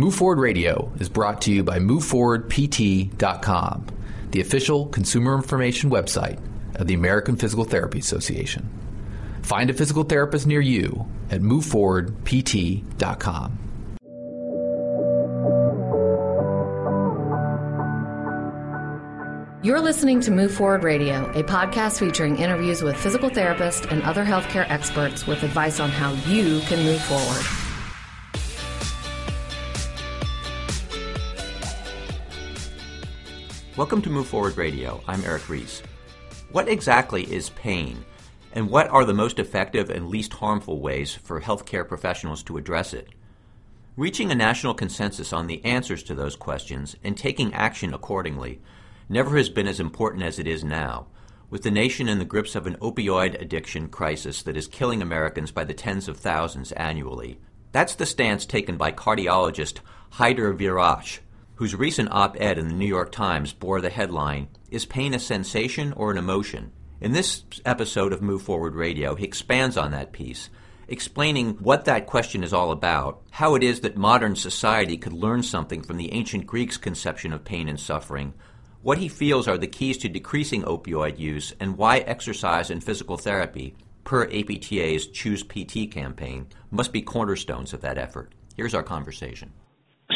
Move Forward Radio is brought to you by MoveForwardPT.com, the official consumer information website of the American Physical Therapy Association. Find a physical therapist near you at MoveForwardPT.com. You're listening to Move Forward Radio, a podcast featuring interviews with physical therapists and other healthcare experts with advice on how you can move forward. Welcome to Move Forward Radio. I'm Eric Ries. What exactly is pain, and what are the most effective and least harmful ways for healthcare professionals to address it? Reaching a national consensus on the answers to those questions and taking action accordingly never has been as important as it is now, with the nation in the grips of an opioid addiction crisis that is killing Americans by the tens of thousands annually. That's the stance taken by cardiologist Haider Warraich whose recent op ed in the New York Times bore the headline, Is Pain a Sensation or an Emotion? In this episode of Move Forward Radio, he expands on that piece, explaining what that question is all about, how it is that modern society could learn something from the ancient Greeks' conception of pain and suffering, what he feels are the keys to decreasing opioid use, and why exercise and physical therapy, per APTA's Choose PT campaign, must be cornerstones of that effort. Here's our conversation.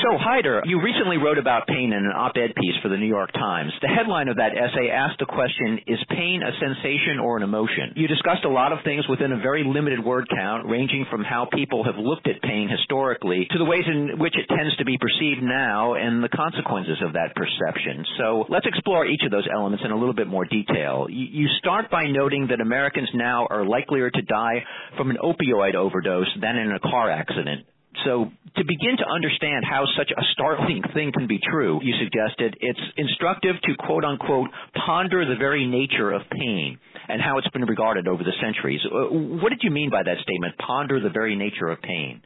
So, Haider, you recently wrote about pain in an op-ed piece for the New York Times. The headline of that essay asked the question, is pain a sensation or an emotion? You discussed a lot of things within a very limited word count, ranging from how people have looked at pain historically to the ways in which it tends to be perceived now and the consequences of that perception. So let's explore each of those elements in a little bit more detail. You start by noting that Americans now are likelier to die from an opioid overdose than in a car accident. So to begin to understand how such a startling thing can be true, you suggested it's instructive to quote unquote ponder the very nature of pain and how it's been regarded over the centuries. Uh, what did you mean by that statement, ponder the very nature of pain?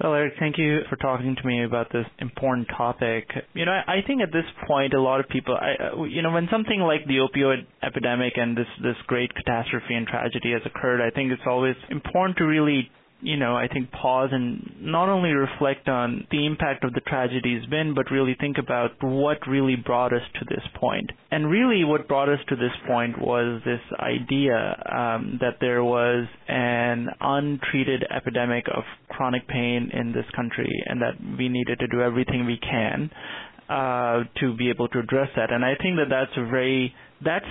Well, Eric, thank you for talking to me about this important topic. You know, I think at this point, a lot of people, I, uh, you know, when something like the opioid epidemic and this this great catastrophe and tragedy has occurred, I think it's always important to really you know, I think pause and not only reflect on the impact of the tragedy has been, but really think about what really brought us to this point. And really what brought us to this point was this idea um, that there was an untreated epidemic of chronic pain in this country and that we needed to do everything we can uh, to be able to address that. And I think that that's a very, that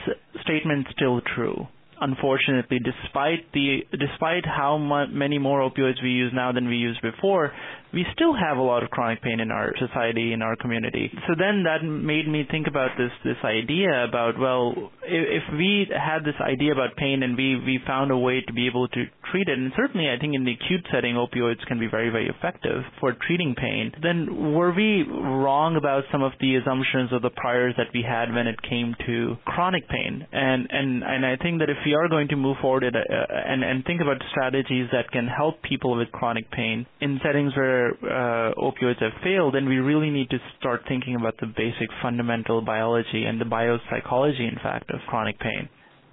statement still true unfortunately, despite the despite how much, many more opioids we use now than we used before, we still have a lot of chronic pain in our society, in our community. So then that made me think about this this idea about well, if, if we had this idea about pain and we we found a way to be able to treat it, and certainly I think in the acute setting, opioids can be very very effective for treating pain. Then were we wrong about some of the assumptions or the priors that we had when it came to chronic pain? And and and I think that if we are going to move forward uh, and and think about strategies that can help people with chronic pain in settings where where uh, opioids have failed, then we really need to start thinking about the basic fundamental biology and the biopsychology, in fact, of chronic pain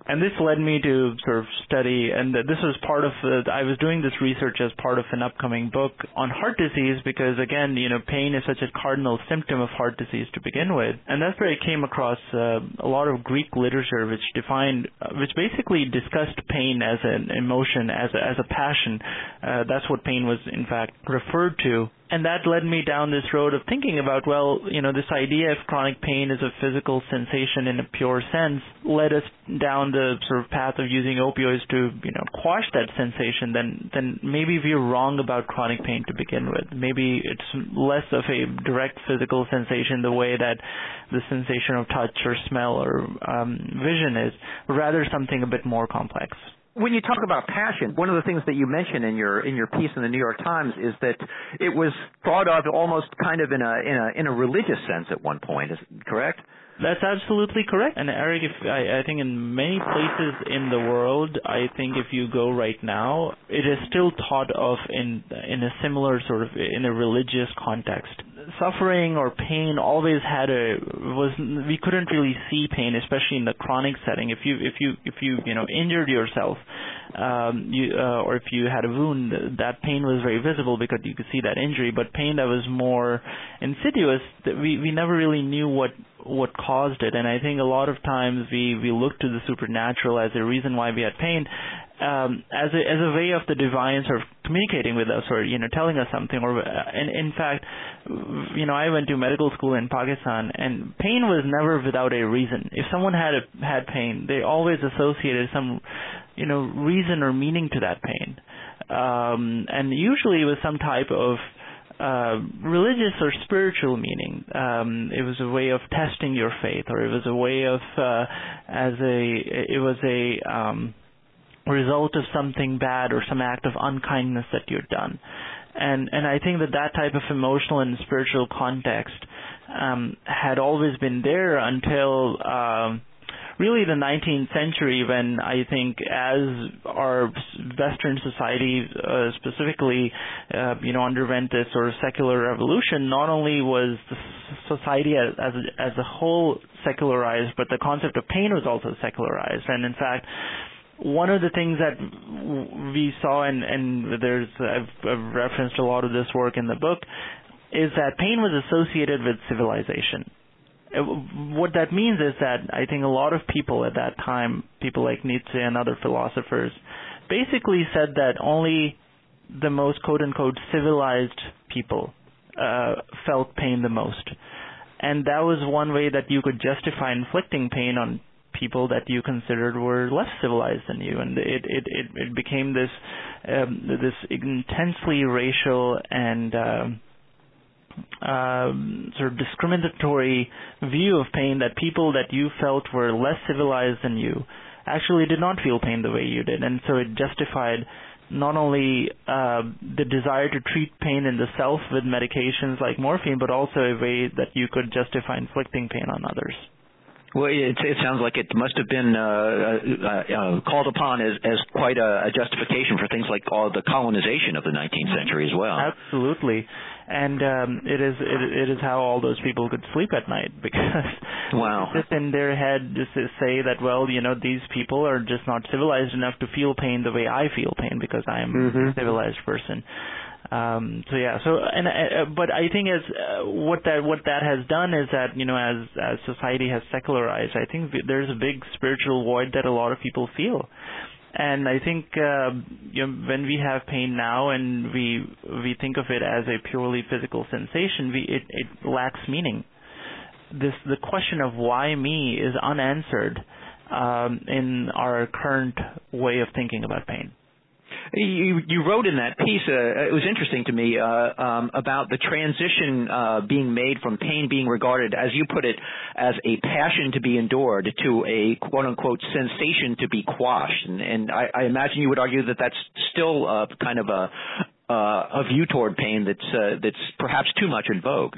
and this led me to sort of study, and this was part of, uh, I was doing this research as part of an upcoming book on heart disease because again, you know, pain is such a cardinal symptom of heart disease to begin with. And that's where I came across uh, a lot of Greek literature which defined, uh, which basically discussed pain as an emotion, as a, as a passion. Uh, that's what pain was in fact referred to and that led me down this road of thinking about well you know this idea of chronic pain is a physical sensation in a pure sense led us down the sort of path of using opioids to you know quash that sensation. Then then maybe we're wrong about chronic pain to begin with. Maybe it's less of a direct physical sensation the way that the sensation of touch or smell or um, vision is rather something a bit more complex when you talk about passion, one of the things that you mention in your in your piece in the New York Times is that it was thought of almost kind of in a in a in a religious sense at one point. Is correct? That's absolutely correct. And Eric, if I, I think in many places in the world, I think if you go right now, it is still thought of in in a similar sort of in a religious context. Suffering or pain always had a was we couldn't really see pain, especially in the chronic setting. If you if you if you you know injured yourself, um, you, uh, or if you had a wound, that pain was very visible because you could see that injury. But pain that was more insidious, that we we never really knew what what caused it. And I think a lot of times we we look to the supernatural as a reason why we had pain, um, as a as a way of the divine sort of communicating with us or you know telling us something. Or uh, and in fact, you know, I went to medical school in Pakistan, and pain was never without a reason. If someone had a, had pain, they always associated some you know reason or meaning to that pain, um, and usually it was some type of uh, religious or spiritual meaning. Um, it was a way of testing your faith, or it was a way of uh, as a it was a um, result of something bad or some act of unkindness that you'd done. And and I think that that type of emotional and spiritual context um, had always been there until. Um, really the 19th century when I think as our Western society uh, specifically, uh, you know, underwent this sort of secular revolution, not only was the society as, as, a, as a whole secularized, but the concept of pain was also secularized. And in fact, one of the things that we saw, and, and there's I've, I've referenced a lot of this work in the book, is that pain was associated with civilization what that means is that I think a lot of people at that time, people like Nietzsche and other philosophers, basically said that only the most quote unquote civilized people uh, felt pain the most. And that was one way that you could justify inflicting pain on people that you considered were less civilized than you, and it it it, it became this um, this intensely racial and um, um, sort of discriminatory view of pain that people that you felt were less civilized than you actually did not feel pain the way you did, and so it justified not only uh, the desire to treat pain in the self with medications like morphine, but also a way that you could justify inflicting pain on others. Well, it, it sounds like it must have been uh, uh, uh, called upon as, as quite a, a justification for things like all the colonization of the 19th century as well. Absolutely and um, it is it, it is how all those people could sleep at night because wow. just in their head just to say that well you know these people are just not civilized enough to feel pain the way I feel pain because I am mm-hmm. a civilized person. Um, so yeah, so and uh, but I think as uh, what that what that has done is that you know as as society has secularized, I think there's a big spiritual void that a lot of people feel and I think uh, you know, when we have pain now and we we think of it as a purely physical sensation, we it, it lacks meaning. This the question of why me is unanswered um, in our current way of thinking about pain. You, you wrote in that piece, uh, it was interesting to me, uh, um, about the transition uh, being made from pain being regarded, as you put it, as a passion to be endured to a quote unquote sensation to be quashed. And, and I, I imagine you would argue that that's still uh, kind of a, uh, a view toward pain that's, uh, that's perhaps too much in vogue.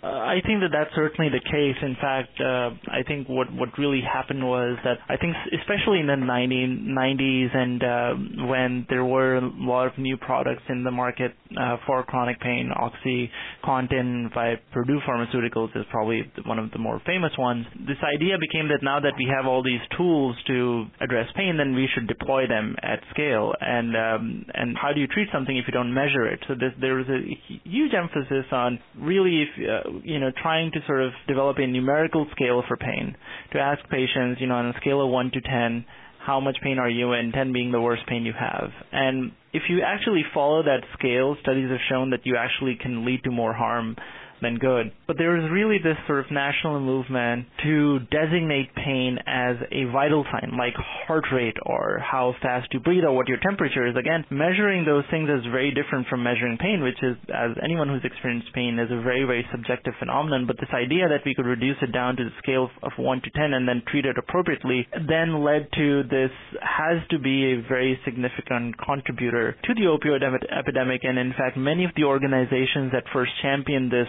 Uh, I think that that's certainly the case. In fact, uh, I think what what really happened was that I think especially in the 1990s and uh, when there were a lot of new products in the market uh, for chronic pain, OxyContin by Purdue Pharmaceuticals is probably one of the more famous ones. This idea became that now that we have all these tools to address pain, then we should deploy them at scale. And um, and how do you treat something if you don't measure it? So this, there was a huge emphasis on really if uh, you know, trying to sort of develop a numerical scale for pain. To ask patients, you know, on a scale of 1 to 10, how much pain are you? In, 10 being the worst pain you have. And if you actually follow that scale, studies have shown that you actually can lead to more harm than good. But there is really this sort of national movement to designate pain as a vital sign, like heart rate or how fast you breathe or what your temperature is. Again, measuring those things is very different from measuring pain, which is, as anyone who's experienced pain, is a very, very subjective phenomenon. But this idea that we could reduce it down to the scale of 1 to 10 and then treat it appropriately then led to this has to be a very significant contributor to the opioid epidemic. And in fact, many of the organizations that first championed this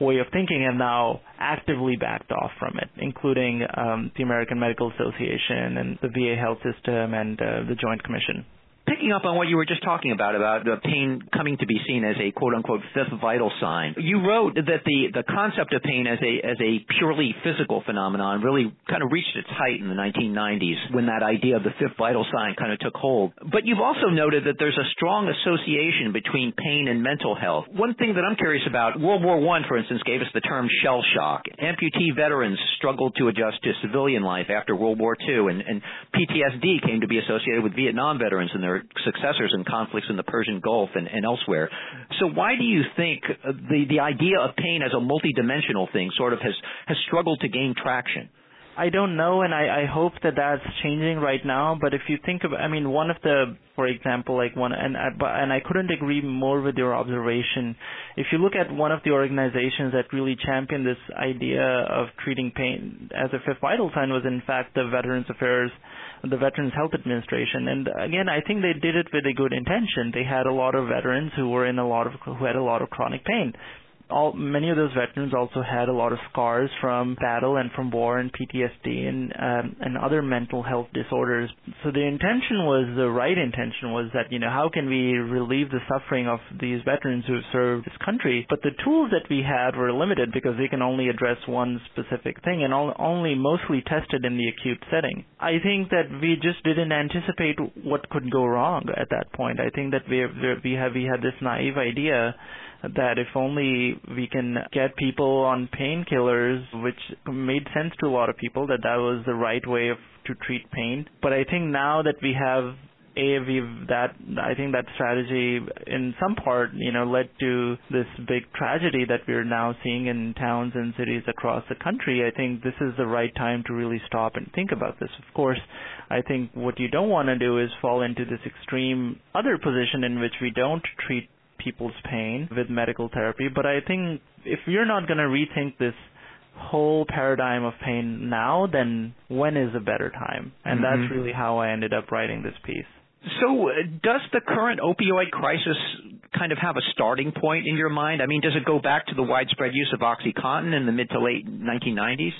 way of thinking have now actively backed off from it, including um, the American Medical Association and the VA Health System and uh, the Joint Commission. Picking up on what you were just talking about, about the pain coming to be seen as a quote unquote fifth vital sign, you wrote that the, the concept of pain as a, as a purely physical phenomenon really kind of reached its height in the 1990s when that idea of the fifth vital sign kind of took hold. But you've also noted that there's a strong association between pain and mental health. One thing that I'm curious about, World War I, for instance, gave us the term shell shock. Amputee veterans struggled to adjust to civilian life after World War II, and, and PTSD came to be associated with Vietnam veterans and their successors in conflicts in the Persian Gulf and, and elsewhere. So why do you think uh, the, the idea of pain as a multidimensional thing sort of has, has struggled to gain traction? I don't know, and I, I hope that that's changing right now. But if you think of, I mean, one of the, for example, like one, and I, and I couldn't agree more with your observation. If you look at one of the organizations that really championed this idea of treating pain as a fifth vital sign was, in fact, the Veterans Affairs, the Veterans Health Administration. And again, I think they did it with a good intention. They had a lot of veterans who were in a lot of who had a lot of chronic pain all many of those veterans also had a lot of scars from battle and from war and PTSD and um, and other mental health disorders. So the intention was the right intention was that you know how can we relieve the suffering of these veterans who have served this country? But the tools that we had were limited because they can only address one specific thing and only mostly tested in the acute setting. I think that we just didn't anticipate what could go wrong at that point. I think that we we have we had this naive idea that if only we can get people on painkillers, which made sense to a lot of people, that that was the right way of, to treat pain. But I think now that we have a we've that I think that strategy in some part you know led to this big tragedy that we're now seeing in towns and cities across the country. I think this is the right time to really stop and think about this. Of course, I think what you don't want to do is fall into this extreme other position in which we don't treat people's pain with medical therapy. But I think if you're not going to rethink this whole paradigm of pain now, then when is a better time? And mm-hmm. that's really how I ended up writing this piece. So, uh, does the current opioid crisis kind of have a starting point in your mind? I mean, does it go back to the widespread use of OxyContin in the mid to late 1990s?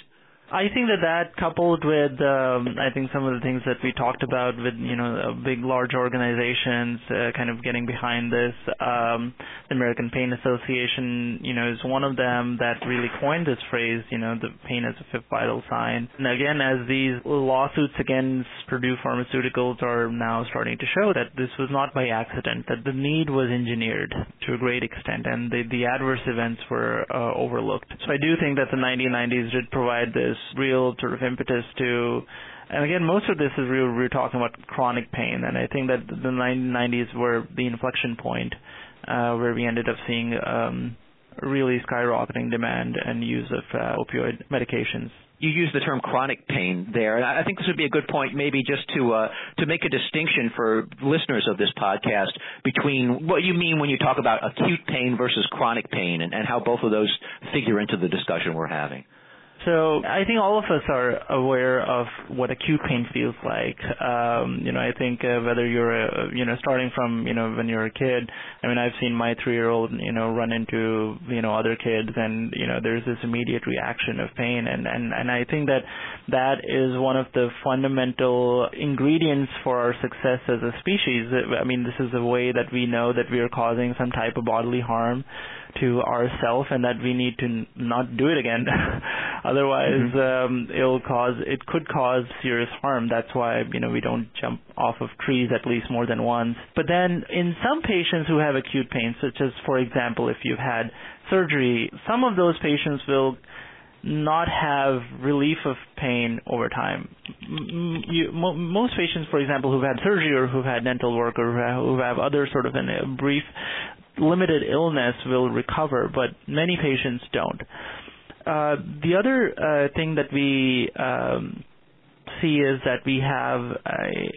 I think that that coupled with um, I think some of the things that we talked about with you know big large organizations uh, kind of getting behind this um, the American Pain Association you know is one of them that really coined this phrase you know the pain as a fifth vital sign. And again as these lawsuits against Purdue Pharmaceuticals are now starting to show that this was not by accident that the need was engineered to a great extent and the the adverse events were uh, overlooked. So I do think that the 1990s did provide this real sort of impetus to and again, most of this is. We're talking about chronic pain, and I think that the 1990s were the inflection point uh, where we ended up seeing um, really skyrocketing demand and use of uh, opioid medications. You use the term chronic pain there, and I think this would be a good point, maybe just to uh, to make a distinction for listeners of this podcast between what you mean when you talk about acute pain versus chronic pain, and, and how both of those figure into the discussion we're having. So I think all of us are aware of what acute pain feels like. Um, you know, I think uh, whether you're, a, you know, starting from, you know, when you're a kid. I mean, I've seen my three-year-old, you know, run into, you know, other kids, and you know, there's this immediate reaction of pain, and and and I think that that is one of the fundamental ingredients for our success as a species. I mean, this is a way that we know that we are causing some type of bodily harm to ourselves and that we need to not do it again. Otherwise, mm-hmm. um, it'll cause it could cause serious harm. That's why you know we don't jump off of trees at least more than once. But then in some patients who have acute pain, such as for example if you've had surgery, some of those patients will not have relief of pain over time. You, most patients, for example, who've had surgery or who've had dental work or who have other sort of a brief limited illness will recover, but many patients don't. Uh, the other uh, thing that we um, see is that we have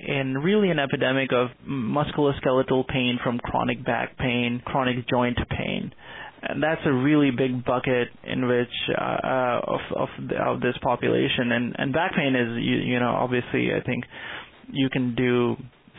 in really an epidemic of musculoskeletal pain from chronic back pain, chronic joint pain. And that's a really big bucket in which uh, uh of of, of this population, and and back pain is you, you know obviously I think you can do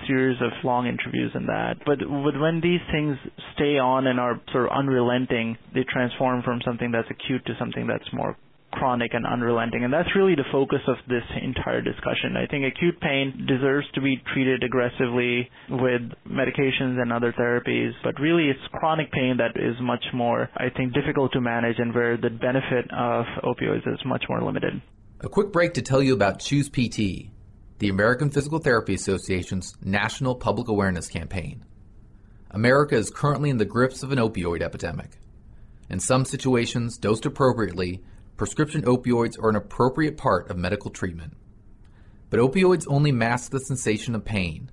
series of long interviews and that. But when these things stay on and are sort of unrelenting, they transform from something that's acute to something that's more chronic and unrelenting. And that's really the focus of this entire discussion. I think acute pain deserves to be treated aggressively with medications and other therapies, but really it's chronic pain that is much more, I think, difficult to manage and where the benefit of opioids is much more limited. A quick break to tell you about Choose PT, the American Physical Therapy Association's national public awareness campaign. America is currently in the grips of an opioid epidemic. In some situations, dosed appropriately, prescription opioids are an appropriate part of medical treatment. But opioids only mask the sensation of pain,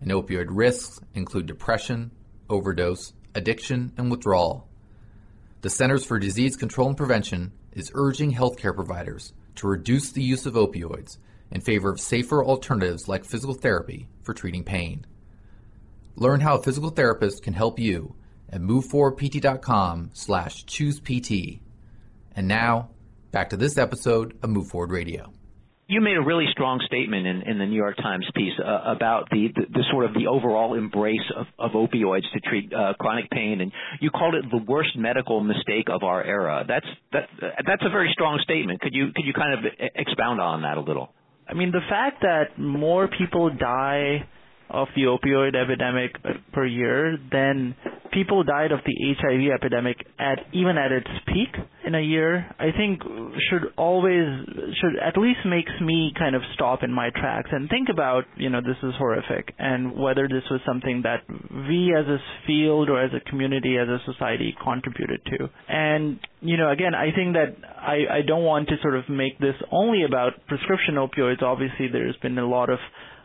and opioid risks include depression, overdose, addiction, and withdrawal. The Centers for Disease Control and Prevention is urging healthcare providers to reduce the use of opioids in favor of safer alternatives like physical therapy for treating pain. Learn how a physical therapist can help you at moveforwardpt.com slash choosept. And now, back to this episode of Move Forward Radio. You made a really strong statement in, in the New York Times piece uh, about the, the, the, sort of the overall embrace of, of opioids to treat uh, chronic pain, and you called it the worst medical mistake of our era. That's that, that's a very strong statement. Could you could you kind of expound on that a little? I mean, the fact that more people die of the opioid epidemic per year than people died of the HIV epidemic at even at its peak in a year, I think should always should at least makes me kind of stop in my tracks and think about, you know, this is horrific and whether this was something that we as a field or as a community, as a society contributed to. And, you know, again, I think that I, I don't want to sort of make this only about prescription opioids. Obviously there's been a lot of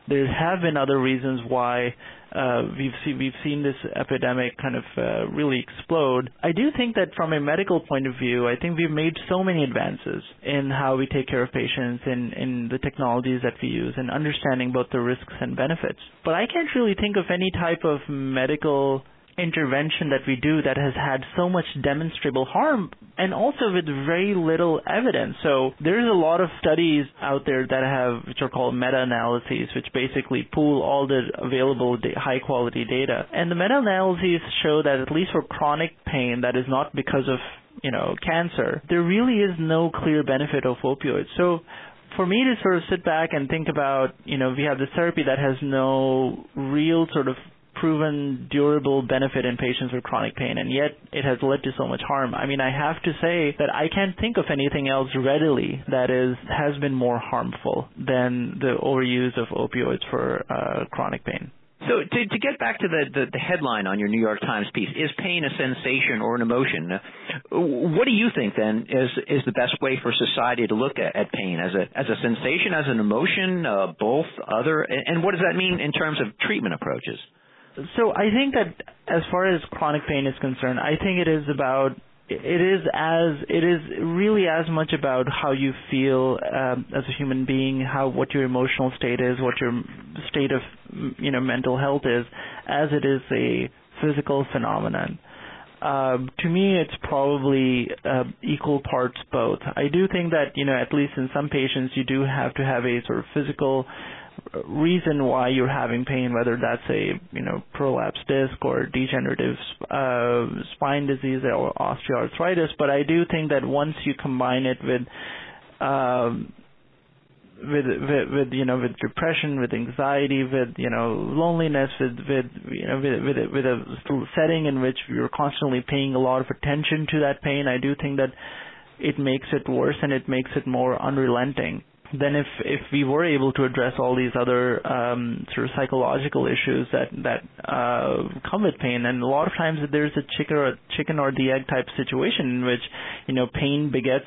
there have been other reasons why uh, we've seen we've seen this epidemic kind of uh, really explode. I do think that from a medical point of view, I think we've made so many advances in how we take care of patients, in in the technologies that we use, and understanding both the risks and benefits. But I can't really think of any type of medical intervention that we do that has had so much demonstrable harm and also with very little evidence. So there's a lot of studies out there that have, which are called meta-analyses, which basically pool all the available high quality data. And the meta-analyses show that at least for chronic pain that is not because of, you know, cancer, there really is no clear benefit of opioids. So for me to sort of sit back and think about, you know, we have this therapy that has no real sort of proven durable benefit in patients with chronic pain, and yet it has led to so much harm. I mean, I have to say that I can't think of anything else readily that is has been more harmful than the overuse of opioids for uh, chronic pain. So to, to get back to the, the, the, headline on your New York Times piece, is pain a sensation or an emotion? What do you think then is is the best way for society to look at, at pain as a as a sensation, as an emotion, uh, both, other, and what does that mean in terms of treatment approaches? So I think that as far as chronic pain is concerned, I think it is about it is as it is really as much about how you feel um, as a human being, how what your emotional state is, what your state of you know mental health is, as it is a physical phenomenon. Um, to me, it's probably uh, equal parts both. I do think that you know at least in some patients you do have to have a sort of physical reason why you're having pain, whether that's a you know prolapsed disc or degenerative uh, spine disease or osteoarthritis. But I do think that once you combine it with um, with, with with you know with depression, with anxiety, with you know loneliness, with with you know with with a, with a setting in which you're constantly paying a lot of attention to that pain, I do think that it makes it worse and it makes it more unrelenting then if if we were able to address all these other um, sort of psychological issues that that uh, come with pain, and a lot of times there's a chicken or chicken or the egg type situation in which you know pain begets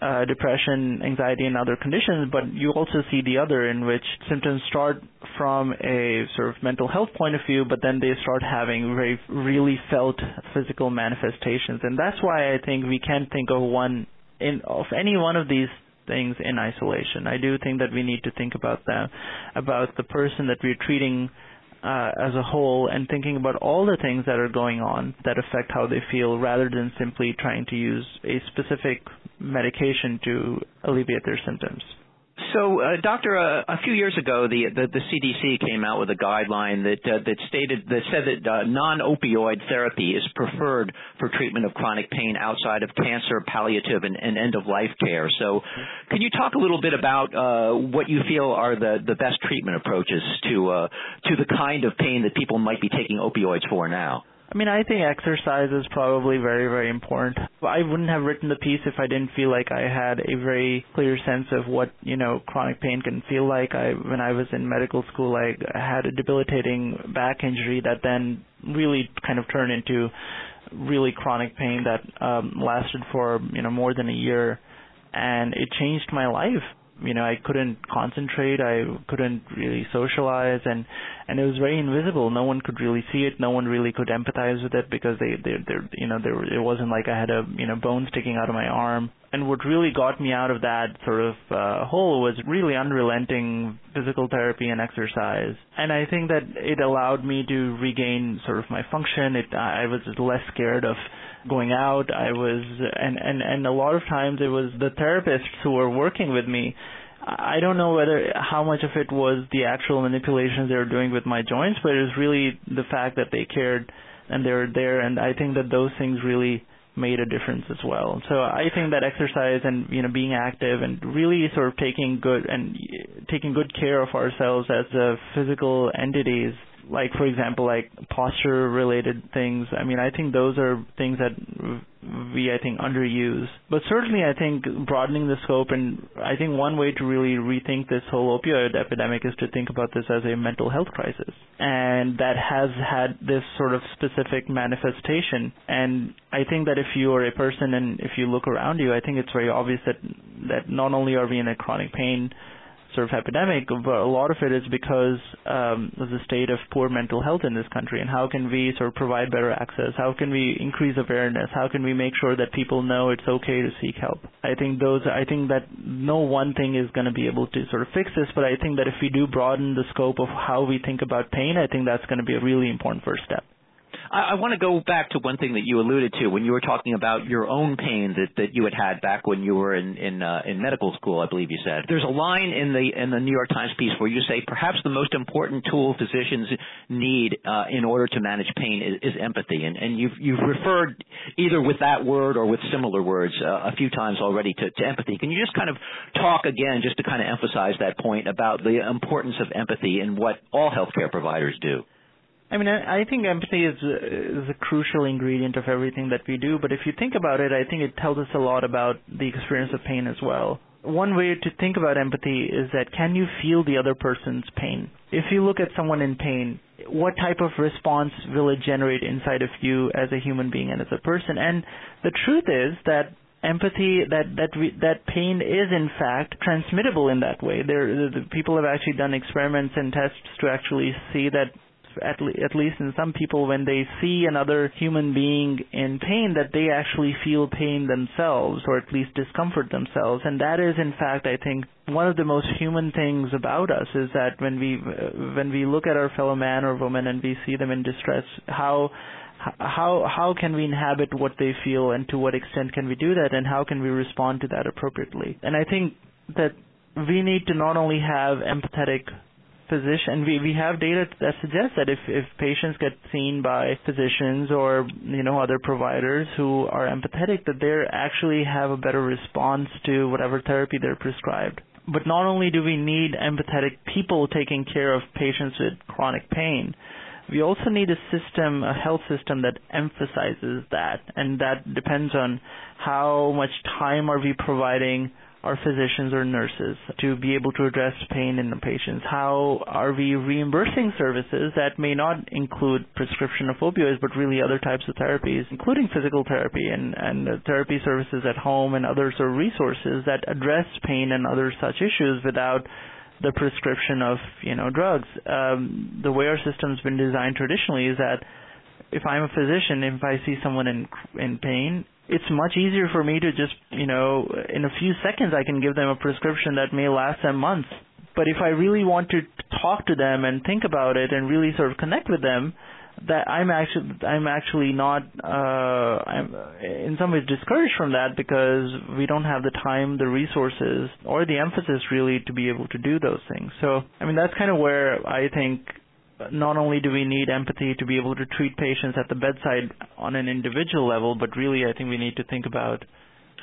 uh, depression, anxiety, and other conditions, but you also see the other in which symptoms start from a sort of mental health point of view, but then they start having very really felt physical manifestations, and that's why I think we can't think of one in of any one of these things in isolation. I do think that we need to think about that, about the person that we're treating uh, as a whole and thinking about all the things that are going on that affect how they feel rather than simply trying to use a specific medication to alleviate their symptoms. So, uh, doctor, uh, a few years ago, the, the, the CDC came out with a guideline that uh, that stated that said that uh, non-opioid therapy is preferred for treatment of chronic pain outside of cancer, palliative, and, and end-of-life care. So, can you talk a little bit about uh, what you feel are the, the best treatment approaches to uh, to the kind of pain that people might be taking opioids for now? I mean, I think exercise is probably very, very important. I wouldn't have written the piece if I didn't feel like I had a very clear sense of what, you know, chronic pain can feel like. I, when I was in medical school, I had a debilitating back injury that then really kind of turned into really chronic pain that um, lasted for, you know, more than a year. And it changed my life you know I couldn't concentrate I couldn't really socialize and and it was very invisible. No one could really see it. No one really could empathize with it because they they they you know there it wasn't like I had a you know bone sticking out of my arm. And what really got me out of that sort of uh, hole was really unrelenting physical therapy and exercise. And I think that it allowed me to regain sort of my function. It I was less scared of going out. I was, and and and a lot of times it was the therapists who were working with me. I don't know whether how much of it was the actual manipulations they were doing with my joints, but it was really the fact that they cared and they were there, and I think that those things really made a difference as well. So I think that exercise and you know being active and really sort of taking good and taking good care of ourselves as a physical entities like for example like posture related things. I mean i think those are things that we i think underuse. But certainly i think broadening the scope and i think one way to really rethink this whole opioid epidemic is to think about this as a mental health crisis. And that has had this sort of specific manifestation. And i think that if you are a person and if you look around you i think it's very obvious that that not only are we in a chronic pain sort of epidemic, but a lot of it is because um, of the state of poor mental health in this country. And how can we sort of provide better access? How can we increase awareness? How can we make sure that people know it's okay to seek help? I think those. I think that no one thing is going to be able to sort of fix this, but I think that if we do broaden the scope of how we think about pain, I think that's going to be a really important first step. I, I want to go back to one thing that you alluded to when you were talking about your own pain that, that you had had back when you were in in, uh, in medical school. I believe you said there's a line in the in the New York Times piece where you say perhaps the most important tool physicians need uh, in order to manage pain is, is empathy, and, and you've you've referred either with that word or with similar words uh, a few times already to, to empathy. Can you just kind of talk again, just to kind of emphasize that point about the importance of empathy in what all healthcare providers do? I mean, I, I think empathy is is a crucial ingredient of everything that we do. But if you think about it, I think it tells us a lot about the experience of pain as well. One way to think about empathy is that can you feel the other person's pain? If you look at someone in pain, what type of response will it generate inside of you as a human being and as a person? And the truth is that empathy that that we, that pain is in fact transmittable in that way there the, the people have actually done experiments and tests to actually see that at, le- at least in some people, when they see another human being in pain, that they actually feel pain themselves, or at least discomfort themselves. And that is, in fact, I think, one of the most human things about us is that when we when we look at our fellow man or woman and we see them in distress, how how how can we inhabit what they feel and to what extent can we do that and how can we respond to that appropriately and i think that we need to not only have empathetic physician we we have data that suggests that if if patients get seen by physicians or you know other providers who are empathetic that they actually have a better response to whatever therapy they're prescribed. But not only do we need empathetic people taking care of patients with chronic pain we also need a system, a health system that emphasizes that, and that depends on how much time are we providing our physicians or nurses to be able to address pain in the patients? How are we reimbursing services that may not include prescription of opioids, but really other types of therapies, including physical therapy and, and therapy services at home and other sort of resources that address pain and other such issues without the prescription of you know drugs. Um, the way our system's been designed traditionally is that if I'm a physician, if I see someone in in pain, it's much easier for me to just, you know, in a few seconds I can give them a prescription that may last them months. But if I really want to talk to them and think about it and really sort of connect with them, that I'm actually I'm actually not uh, I'm in some ways discouraged from that because we don't have the time, the resources, or the emphasis really to be able to do those things. So I mean that's kind of where I think not only do we need empathy to be able to treat patients at the bedside on an individual level, but really I think we need to think about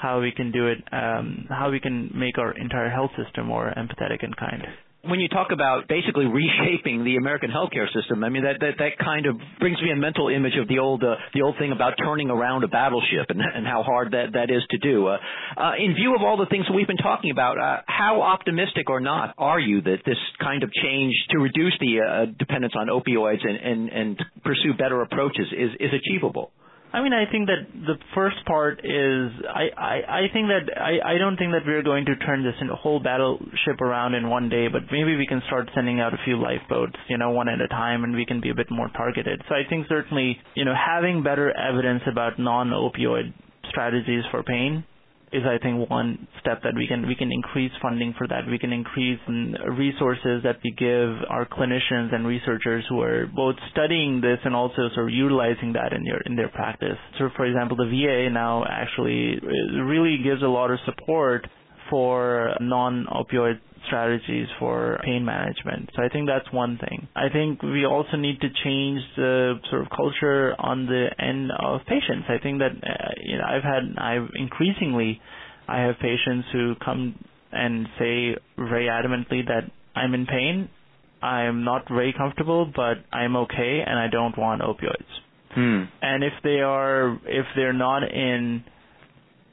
how we can do it, um, how we can make our entire health system more empathetic and kind when you talk about basically reshaping the American healthcare system, I mean that that, that kind of brings me a mental image of the old uh, the old thing about turning around a battleship and and how hard that that is to do. Uh, uh, in view of all the things we've been talking about, uh, how optimistic or not are you that this kind of change to reduce the uh, dependence on opioids and and and pursue better approaches is is achievable? I mean, I think that the first part is I I, I think that I I don't think that we're going to turn this whole battleship around in one day, but maybe we can start sending out a few lifeboats, you know, one at a time, and we can be a bit more targeted. So I think certainly, you know, having better evidence about non-opioid strategies for pain is I think one step that we can we can increase funding for that. We can increase um, resources that we give our clinicians and researchers who are both studying this and also sort of utilizing that in their in their practice. So, for example, the VA now actually uh, really gives a lot of support for non-opioid strategies for pain management. So I think that's one thing. I think we also need to change the sort of culture on the end of patients. I think that uh, you know I've had I've increasingly I have patients who come and say very adamantly that I'm in pain, I'm not very comfortable, but I'm okay and I don't want opioids. Hmm. And if they are if they're not in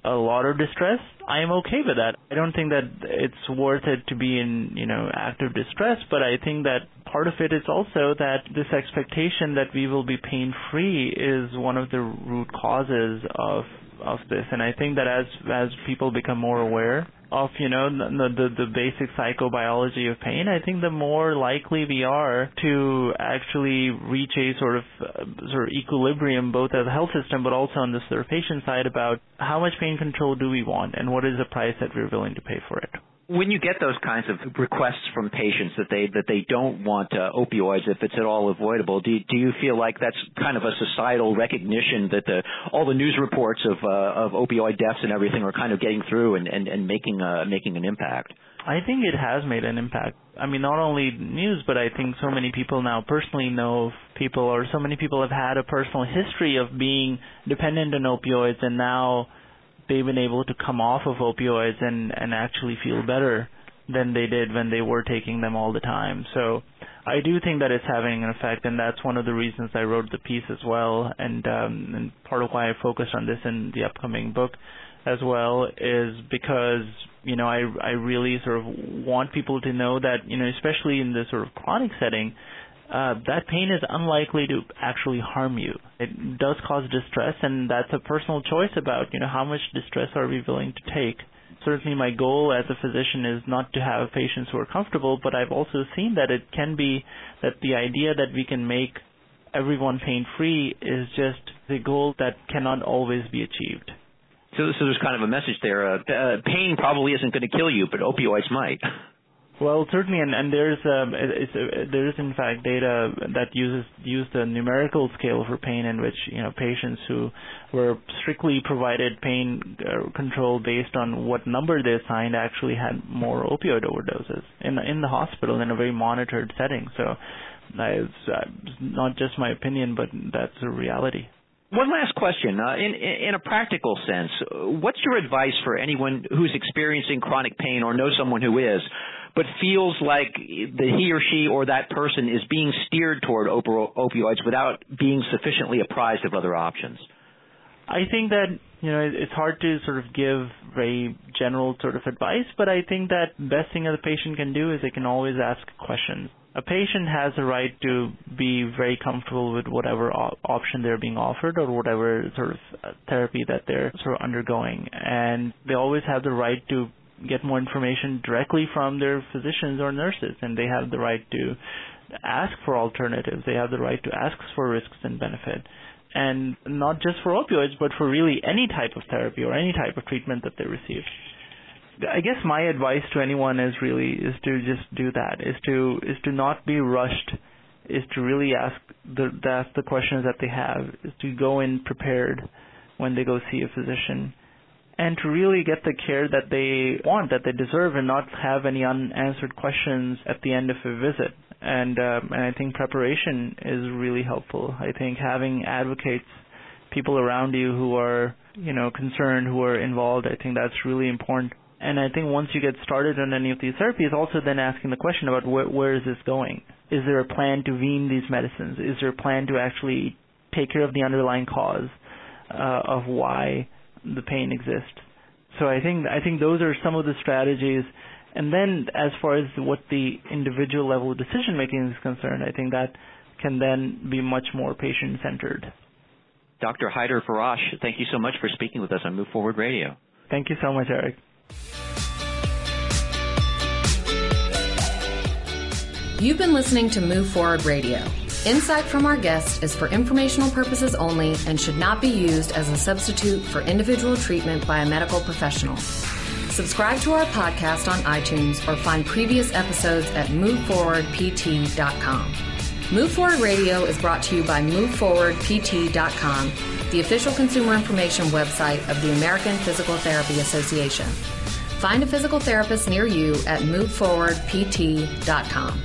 a lot of distress, I am okay with that. I don't think that it's worth it to be in, you know, active distress, but I think that part of it is also that this expectation that we will be pain free is one of the root causes of of this. And I think that as as people become more aware of you know the, the the basic psychobiology of pain, I think the more likely we are to actually reach a sort of uh, sort of equilibrium both as a health system, but also on the sort of patient side about how much pain control do we want and what is the price that we're willing to pay for it when you get those kinds of requests from patients that they that they don't want uh, opioids if it's at all avoidable, do you, do you feel like that's kind of a societal recognition that the all the news reports of uh, of opioid deaths and everything are kind of getting through and and, and making uh, making an impact? I think it has made an impact. I mean, not only news, but I think so many people now personally know people, or so many people have had a personal history of being dependent on opioids, and now they've been able to come off of opioids and and actually feel better than they did when they were taking them all the time. So I do think that it's having an effect, and that's one of the reasons I wrote the piece as well, and um, and part of why I focused on this in the upcoming book as well is because you know I I really sort of want people to know that you know especially in the sort of chronic setting uh, that pain is unlikely to actually harm you. It does cause distress, and that's a personal choice about you know how much distress are we willing to take. Certainly, my goal as a physician is not to have patients who are comfortable, but I've also seen that it can be that the idea that we can make everyone pain free is just the goal that cannot always be achieved. So, so there's kind of a message there. Uh, uh, pain probably isn't going to kill you, but opioids might. Well, certainly, and, and there's um, it's, uh, there is in fact data that uses use the numerical scale for pain, in which you know patients who were strictly provided pain uh, control based on what number they assigned actually had more opioid overdoses in in the hospital in a very monitored setting. So, it's uh, not just my opinion, but that's a reality. One last question. Uh, in, in a practical sense, what's your advice for anyone who's experiencing chronic pain or knows someone who is? But feels like the he or she or that person is being steered toward opioids without being sufficiently apprised of other options? I think that you know it's hard to sort of give very general sort of advice, but I think that best thing a patient can do is they can always ask questions. A patient has a right to be very comfortable with whatever op- option they're being offered or whatever sort of uh, therapy that they're sort of undergoing, and they always have the right to get more information directly from their physicians or nurses, and they have the right to ask for alternatives. They have the right to ask for risks and benefit. And not just for opioids, but for really any type of therapy or any type of treatment that they receive. I guess my advice to anyone is really is to just do that, is to is to not be rushed is to really ask the ask the questions that they have, is to go in prepared when they go see a physician, and to really get the care that they want, that they deserve, and not have any unanswered questions at the end of a visit. And um, and I think preparation is really helpful. I think having advocates, people around you who are you know concerned, who are involved, I think that's really important. And I think once you get started on any of these therapies, also then asking the question about where, where is this going? Is there a plan to wean these medicines? Is there a plan to actually take care of the underlying cause uh, of why the pain exists? So I think I think those are some of the strategies. And then as far as what the individual level of decision making is concerned, I think that can then be much more patient centered. Dr. Haider Warraich, thank you so much for speaking with us on Move Forward Radio. Thank you so much, Eric. You've been listening to Move Forward Radio. Insight from our guests is for informational purposes only and should not be used as a substitute for individual treatment by a medical professional. Subscribe to our podcast on iTunes or find previous episodes at moveforwardpt.com. Move Forward Radio is brought to you by moveforwardpt.com, the official consumer information website of the American Physical Therapy Association. Find a physical therapist near you at moveforwardpt.com.